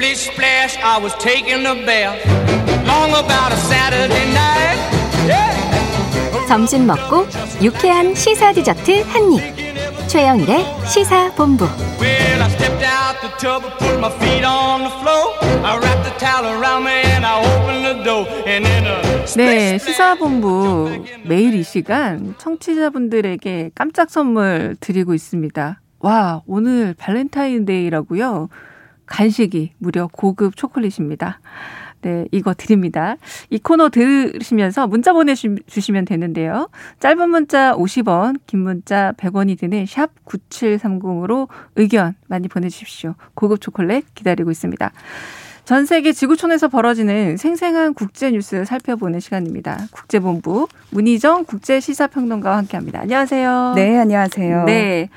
Splish splash, I was taking a bath. Long about a Saturday night. Yeah. 점심 먹고 유쾌한 시사 디저트 한 입. 최영일의 시사 본부. Well, I stepped out the tub and put my feet on the floor. I wrapped the towel around me and I opened the door. And then a 네, 시사본부 매일 이 시간 청취자분들에게 깜짝 선물 드리고 있습니다. 와, 오늘 발렌타인데이라고요. 간식이 무려 고급 초콜릿입니다. 네, 이거 드립니다. 이 코너 들으시면서 문자 보내주시면 되는데요. 짧은 문자 50원, 긴 문자 100원이 드는 샵 9730으로 의견 많이 보내주십시오. 고급 초콜릿 기다리고 있습니다. 전 세계 지구촌에서 벌어지는 생생한 국제 뉴스 살펴보는 시간입니다. 국제본부 문희정 국제시사평론가와 함께합니다. 안녕하세요. 네, 안녕하세요. 네.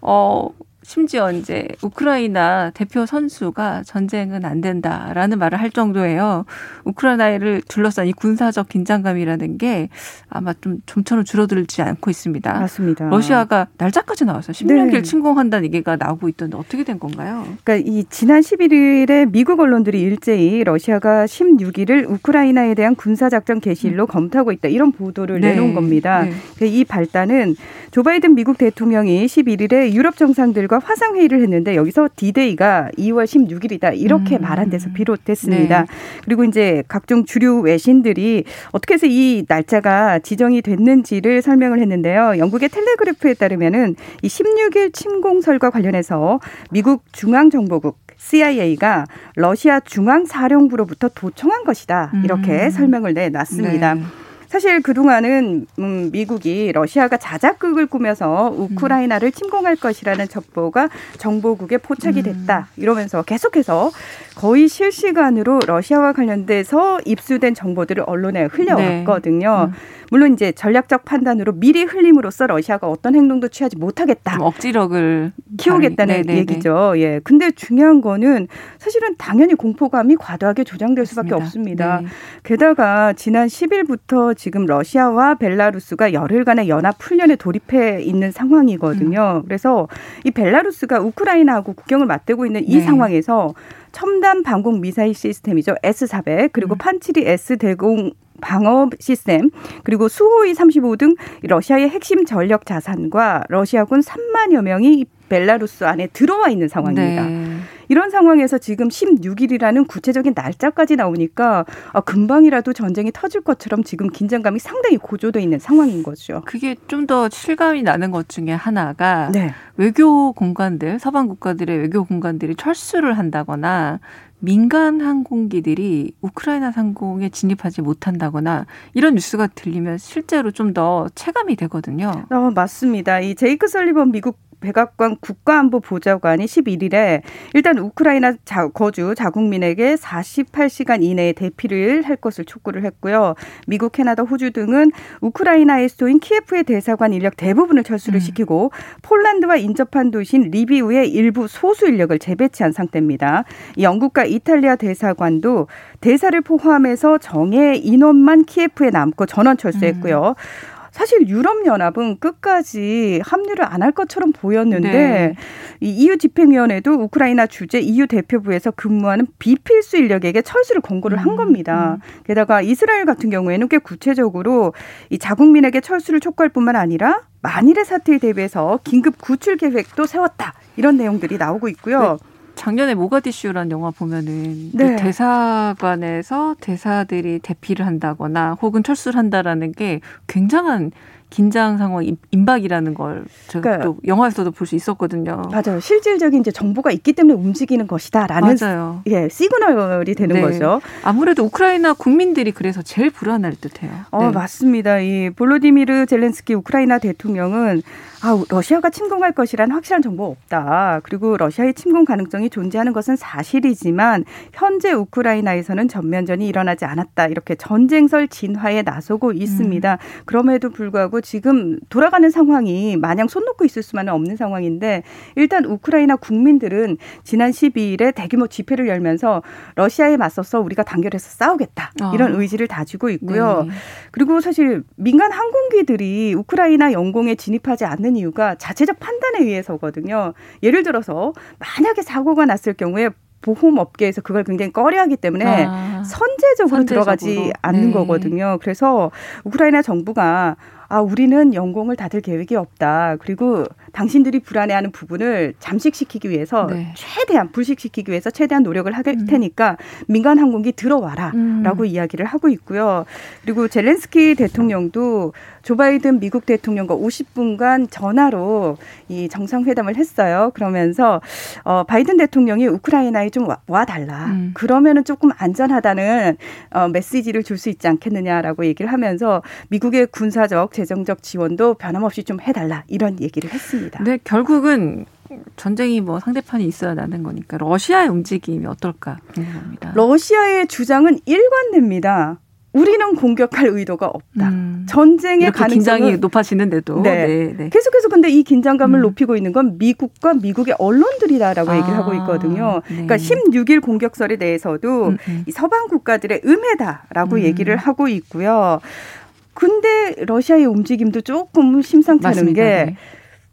어, 심지어 이제 우크라이나 대표 선수가 전쟁은 안 된다라는 말을 할 정도예요. 우크라이나를 둘러싼 이 군사적 긴장감이라는 게 아마 좀 좀처럼 줄어들지 않고 있습니다. 맞습니다. 러시아가 날짜까지 나왔어요. 16일 네. 침공한다는 얘기가 나오고 있던데 어떻게 된 건가요? 그러니까 이 지난 11일에 미국 언론들이 일제히 러시아가 16일을 우크라이나에 대한 군사 작전 개시일로 검토하고 있다 이런 보도를 음. 네. 내놓은 겁니다. 네. 그이 발단은 조 바이든 미국 대통령이 11일에 유럽 정상들과 화상 회의를 했는데 여기서 디데이가 2월 16일이다 이렇게 음. 말한 데서 비롯됐습니다. 네. 그리고 이제 각종 주류 외신들이 어떻게 해서 이 날짜가 지정이 됐는지를 설명을 했는데요. 영국의 텔레그래프에 따르면은 이 16일 침공설과 관련해서 미국 중앙정보국 CIA가 러시아 중앙사령부로부터 도청한 것이다. 이렇게 음. 설명을 내놨습니다. 네. 사실 그동안은 음, 미국이 러시아가 자작극을 꾸며서 음. 우크라이나를 침공할 것이라는 첩보가 정보국에 포착이 됐다. 음. 이러면서 계속해서 거의 실시간으로 러시아와 관련돼서 입수된 정보들을 언론에 흘려왔거든요. 음. 물론 이제 전략적 판단으로 미리 흘림으로써 러시아가 어떤 행동도 취하지 못하겠다. 좀 억지력을 키우겠다는 발휘- 네네네. 얘기죠. 예. 근데 중요한 거는 사실은 당연히 공포감이 과도하게 조장될 수밖에. 없습니다. 네. 게다가 지난 10일부터 지금 러시아와 벨라루스가 열흘간의 연합 훈련에 돌입해 있는 상황이거든요. 그래서 이 벨라루스가 우크라이나하고 국경을 맞대고 있는 이 네. 상황에서 첨단 방공 미사일 시스템이죠. S400 그리고 음. 판치리 S 대공 방어 시스템 그리고 수호이 35 등 러시아의 핵심 전력 자산과 러시아군 3만여 명이 이 벨라루스 안에 들어와 있는 상황입니다. 네. 이런 상황에서 지금 16일이라는 구체적인 날짜까지 나오니까 아, 금방이라도 전쟁이 터질 것처럼 지금 긴장감이 상당히 고조돼 있는 상황인 거죠. 그게 좀 더 실감이 나는 것 중에 하나가 네. 외교 공간들, 서방 국가들의 외교 공간들이 철수를 한다거나 민간 항공기들이 우크라이나 상공에 진입하지 못한다거나 이런 뉴스가 들리면 실제로 좀 더 체감이 되거든요. 어, 맞습니다. 이 제이크 설리번 미국 백악관 국가안보 보좌관이 11일에 일단 우크라이나 자, 거주 자국민에게 48시간 이내에 대피를 할 것을 촉구를 했고요. 미국, 캐나다, 호주 등은 우크라이나의 수도인 키예프의 대사관 인력 대부분을 철수를 음. 시키고 폴란드와 인접한 도시인 리비우의 일부 소수 인력을 재배치한 상태입니다. 영국과 이탈리아 대사관도 대사를 포함해서 정예 인원만 키예프에 남고 전원 철수했고요. 사실 유럽연합은 끝까지 합류를 안 할 것처럼 보였는데 네. 이 EU 집행위원회도 우크라이나 주재 EU 대표부에서 근무하는 비필수 인력에게 철수를 권고를 한 음, 겁니다. 게다가 이스라엘 같은 경우에는 꽤 구체적으로 이 자국민에게 철수를 촉구할 뿐만 아니라 만일의 사태에 대비해서 긴급 구출 계획도 세웠다. 이런 내용들이 나오고 있고요. 작년에 모가디슈라는 영화 보면은 네. 그 대사관에서 대사들이 대피를 한다거나 혹은 철수를 한다라는 게 굉장한 긴장 상황 임- 임박이라는 걸 제가 그러니까 또 영화에서도 볼 수 있었거든요. 맞아요. 실질적인 이제 정보가 있기 때문에 움직이는 것이다라는 맞아요. 예, 시그널이 되는 네. 거죠. 아무래도 우크라이나 국민들이 그래서 제일 불안할 듯해요. 어, 네. 맞습니다. 이 볼로디미르 젤렌스키 우크라이나 대통령은 아, 러시아가 침공할 것이란 확실한 정보 없다. 그리고 러시아의 침공 가능성이 존재하는 것은 사실이지만 현재 우크라이나에서는 전면전이 일어나지 않았다. 이렇게 전쟁설 진화에 나서고 있습니다. 음. 그럼에도 불구하고 지금 돌아가는 상황이 마냥 손 놓고 있을 수만은 없는 상황인데 일단 우크라이나 국민들은 지난 12일에 대규모 집회를 열면서 러시아에 맞서서 우리가 단결해서 싸우겠다. 아. 이런 의지를 다지고 있고요. 네. 그리고 사실 민간 항공기들이 우크라이나 영공에 진입하지 않는 이유가 자체적 판단에 의해서거든요. 예를 들어서 만약에 사고가 났을 경우에 보험업계에서 그걸 굉장히 꺼려하기 때문에 아, 선제적으로, 선제적으로 들어가지 않는 네. 거거든요. 그래서 우크라이나 정부가 아, 우리는 연공을 닫을 계획이 없다. 그리고 당신들이 불안해하는 부분을 잠식시키기 위해서 네. 최대한 불식시키기 위해서 최대한 노력을 할 음. 테니까 민간 항공기 들어와라라고 음. 이야기를 하고 있고요. 그리고 젤렌스키 대통령도 조 바이든 미국 대통령과 50분간 전화로 이 정상회담을 했어요. 그러면서 어 바이든 대통령이 우크라이나에 좀 와 달라. 음. 그러면은 조금 안전하다는 어 메시지를 줄 수 있지 않겠느냐라고 얘기를 하면서 미국의 군사적 재정적 지원도 변함없이 좀 해달라 이런 얘기를 했습니다. 네, 결국은 전쟁이 뭐 상대편이 있어야 나는 거니까 러시아의 움직임이 어떨까 궁금합니다. 러시아의 주장은 일관됩니다. 우리는 공격할 의도가 없다. 음. 전쟁의 가능성이 긴장이 높아지는데도 네. 네, 네. 계속해서 근데 이 긴장감을 음. 높이고 있는 건 미국과 미국의 언론들이다라고 아. 얘기를 하고 있거든요. 네. 그러니까 16일 공격설에 대해서도 음, 음. 이 서방 국가들의 음해다라고 음. 얘기를 하고 있고요. 근데 러시아의 움직임도 조금 심상치 않은 게 네.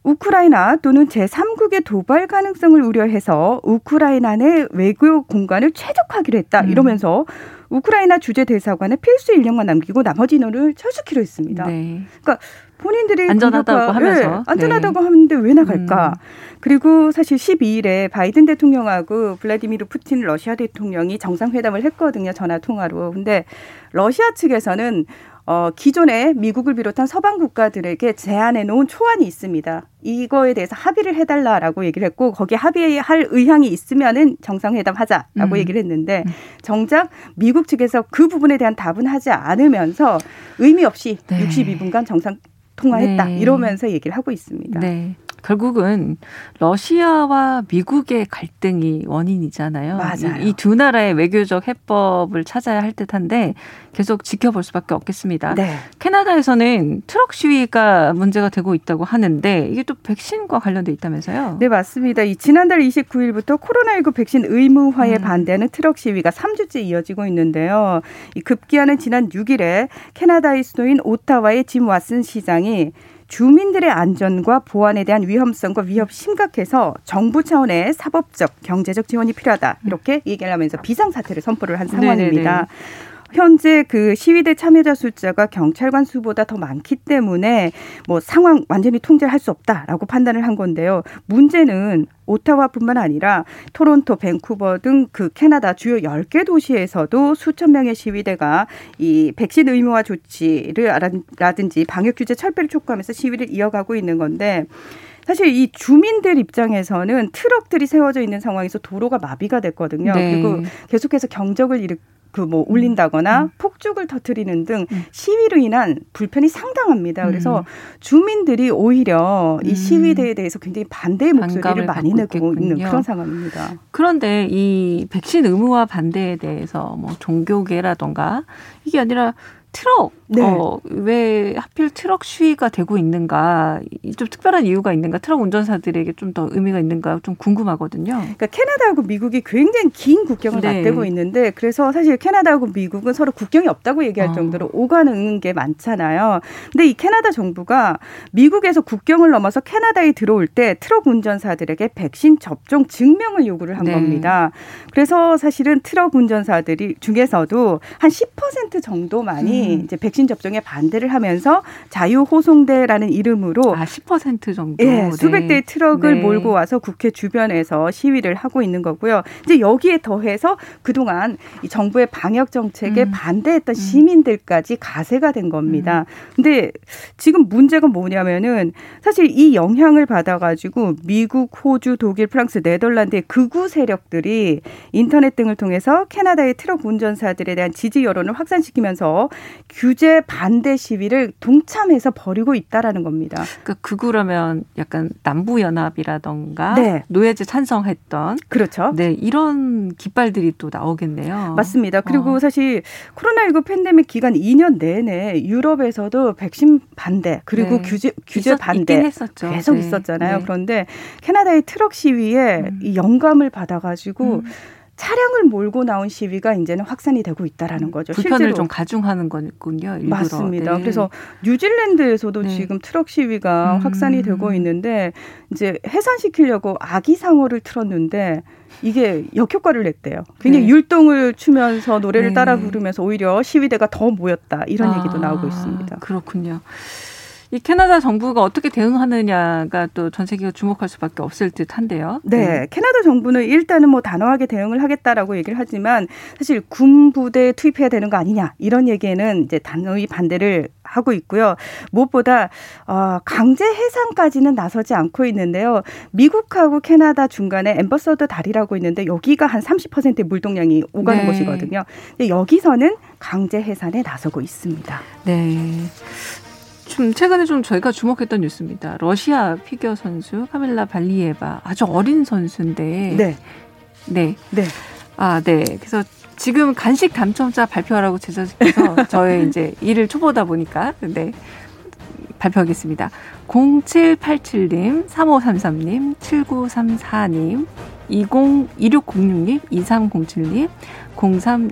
우크라이나 또는 제3국의 도발 가능성을 우려해서 우크라이나 내 외교 공간을 최적화하기로 했다. 음. 이러면서 우크라이나 주재 대사관에 필수 인력만 남기고 나머지 인원을 철수키로 했습니다. 네. 그러니까 본인들이 안전하다고 하면서 네, 안전하다고 네. 하는데 왜 나갈까? 음. 그리고 사실 12일에 바이든 대통령하고 블라디미르 푸틴 러시아 대통령이 정상회담을 했거든요. 전화 통화로. 근데 러시아 측에서는 어, 기존에 미국을 비롯한 서방 국가들에게 제안해 놓은 초안이 있습니다. 이거에 대해서 합의를 해달라라고 얘기를 했고 거기에 합의할 의향이 있으면은 정상회담 하자라고 음. 얘기를 했는데 음. 정작 미국 측에서 그 부분에 대한 답은 하지 않으면서 의미 없이 네. 62분간 정상 통화했다 네. 이러면서 얘기를 하고 있습니다. 네. 결국은 러시아와 미국의 갈등이 원인이잖아요. 맞아요. 이두 나라의 외교적 해법을 찾아야 할 듯한데 계속 지켜볼 수밖에 없겠습니다. 네. 캐나다에서는 트럭 시위가 문제가 되고 있다고 하는데 이게 또 백신과 관련돼 있다면서요? 네, 맞습니다. 이 지난달 29일부터 코로나19 백신 의무화에 음. 반대하는 트럭 시위가 3주째 이어지고 있는데요. 이 급기야는 지난 6일에 캐나다의 수도인 오타와의 짐 왓슨 시장이 주민들의 안전과 보안에 대한 위험성과 위협 심각해서 정부 차원의 사법적, 경제적 지원이 필요하다. 이렇게 얘기를 하면서 비상사태를 선포를 한 상황입니다. 네네네. 현재 그 시위대 참여자 숫자가 경찰관 수보다 더 많기 때문에 뭐 상황 완전히 통제할 수 없다라고 판단을 한 건데요. 문제는 오타와뿐만 아니라 토론토, 밴쿠버 등 그 캐나다 주요 10개 도시에서도 수천 명의 시위대가 이 백신 의무화 조치를 라든지 방역 규제 철폐를 촉구하면서 시위를 이어가고 있는 건데 사실 이 주민들 입장에서는 트럭들이 세워져 있는 상황에서 도로가 마비가 됐거든요. 네. 그리고 계속해서 경적을 일으 그뭐 울린다거나 음. 폭죽을 터트리는 등 음. 시위로 인한 불편이 상당합니다. 그래서 음. 주민들이 오히려 이 음. 시위대에 대해서 굉장히 반대의 목소리를 많이 내고 있는 그런 상황입니다. 그런데 이 백신 의무화 반대에 대해서 뭐 종교계라던가 이게 아니라 트럭 네. 어, 왜 하필 트럭 시위가 되고 있는가 좀 특별한 이유가 있는가 트럭 운전사들에게 좀 더 의미가 있는가 좀 궁금하거든요. 그러니까 캐나다하고 미국이 굉장히 긴 국경을 네. 맞대고 있는데 그래서 사실 캐나다하고 미국은 서로 국경이 없다고 얘기할 어. 정도로 오가는 게 많잖아요. 근데 이 캐나다 정부가 미국에서 국경을 넘어서 캐나다에 들어올 때 트럭 운전사들에게 백신 접종 증명을 요구를 한 네. 겁니다. 그래서 사실은 트럭 운전사들이 중에서도 한 10% 정도만이 음. 이제 백 백신 접종에 반대를 하면서 자유 호송대라는 이름으로 아, 10% 정도. 예, 네. 수백 대의 트럭을 네. 몰고 와서 국회 주변에서 시위를 하고 있는 거고요. 이제 여기에 더해서 그동안 이 정부의 방역 정책에 음. 반대했던 음. 시민들까지 가세가 된 겁니다. 음. 근데 지금 문제가 뭐냐면은 사실 이 영향을 받아 가지고 미국, 호주, 독일, 프랑스, 네덜란드의 극우 세력들이 인터넷 등을 통해서 캐나다의 트럭 운전사들에 대한 지지 여론을 확산시키면서 규제 반대 시위를 동참해서 벌이고 있다라는 겁니다. 그러니까 극우라면 약간 남부 연합이라던가 네. 노예제 찬성했던 그렇죠. 네, 이런 깃발들이 또 나오겠네요. 맞습니다. 그리고 어. 사실 코로나19 팬데믹 기간 2년 내내 유럽에서도 백신 반대 그리고 네. 규제 규제 있었, 반대 했었죠. 계속 네. 있었잖아요. 네. 그런데 캐나다의 트럭 시위에 음. 이 영감을 받아 가지고 음. 차량을 몰고 나온 시위가 이제는 확산이 되고 있다라는 거죠. 불편을 실제로. 좀 가중하는 거군요. 일부러. 맞습니다. 네. 그래서 뉴질랜드에서도 네. 지금 트럭 시위가 음. 확산이 되고 있는데 이제 해산시키려고 아기 상어를 틀었는데 이게 역효과를 냈대요. 굉장히 네. 율동을 추면서 노래를 네. 따라 부르면서 오히려 시위대가 더 모였다 이런 아, 얘기도 나오고 있습니다. 그렇군요. 이 캐나다 정부가 어떻게 대응하느냐가 또 전 세계가 주목할 수밖에 없을 듯한데요. 네, 캐나다 정부는 일단은 뭐 단호하게 대응을 하겠다라고 얘기를 하지만 사실 군 부대 투입해야 되는 거 아니냐 이런 얘기에는 이제 단호히 반대를 하고 있고요. 무엇보다 어, 강제 해상까지는 나서지 않고 있는데요. 미국하고 캐나다 중간에 엠버서더 다리라고 있는데 여기가 한 30%의 물동량이 오가는 네. 곳이거든요. 근데 여기서는 강제 해산에 나서고 있습니다. 네. 좀 최근에 좀 저희가 주목했던 뉴스입니다. 러시아 피겨 선수 카밀라 발리에바 아주 어린 선수인데 네, 네. 네. 아, 네. 그래서 지금 간식 당첨자 발표하라고 제작해서 저의 이제 일을 초보다 보니까 네. 발표하겠습니다. 0787님, 3533님, 7934님, 20, 2606님, 2307님, 03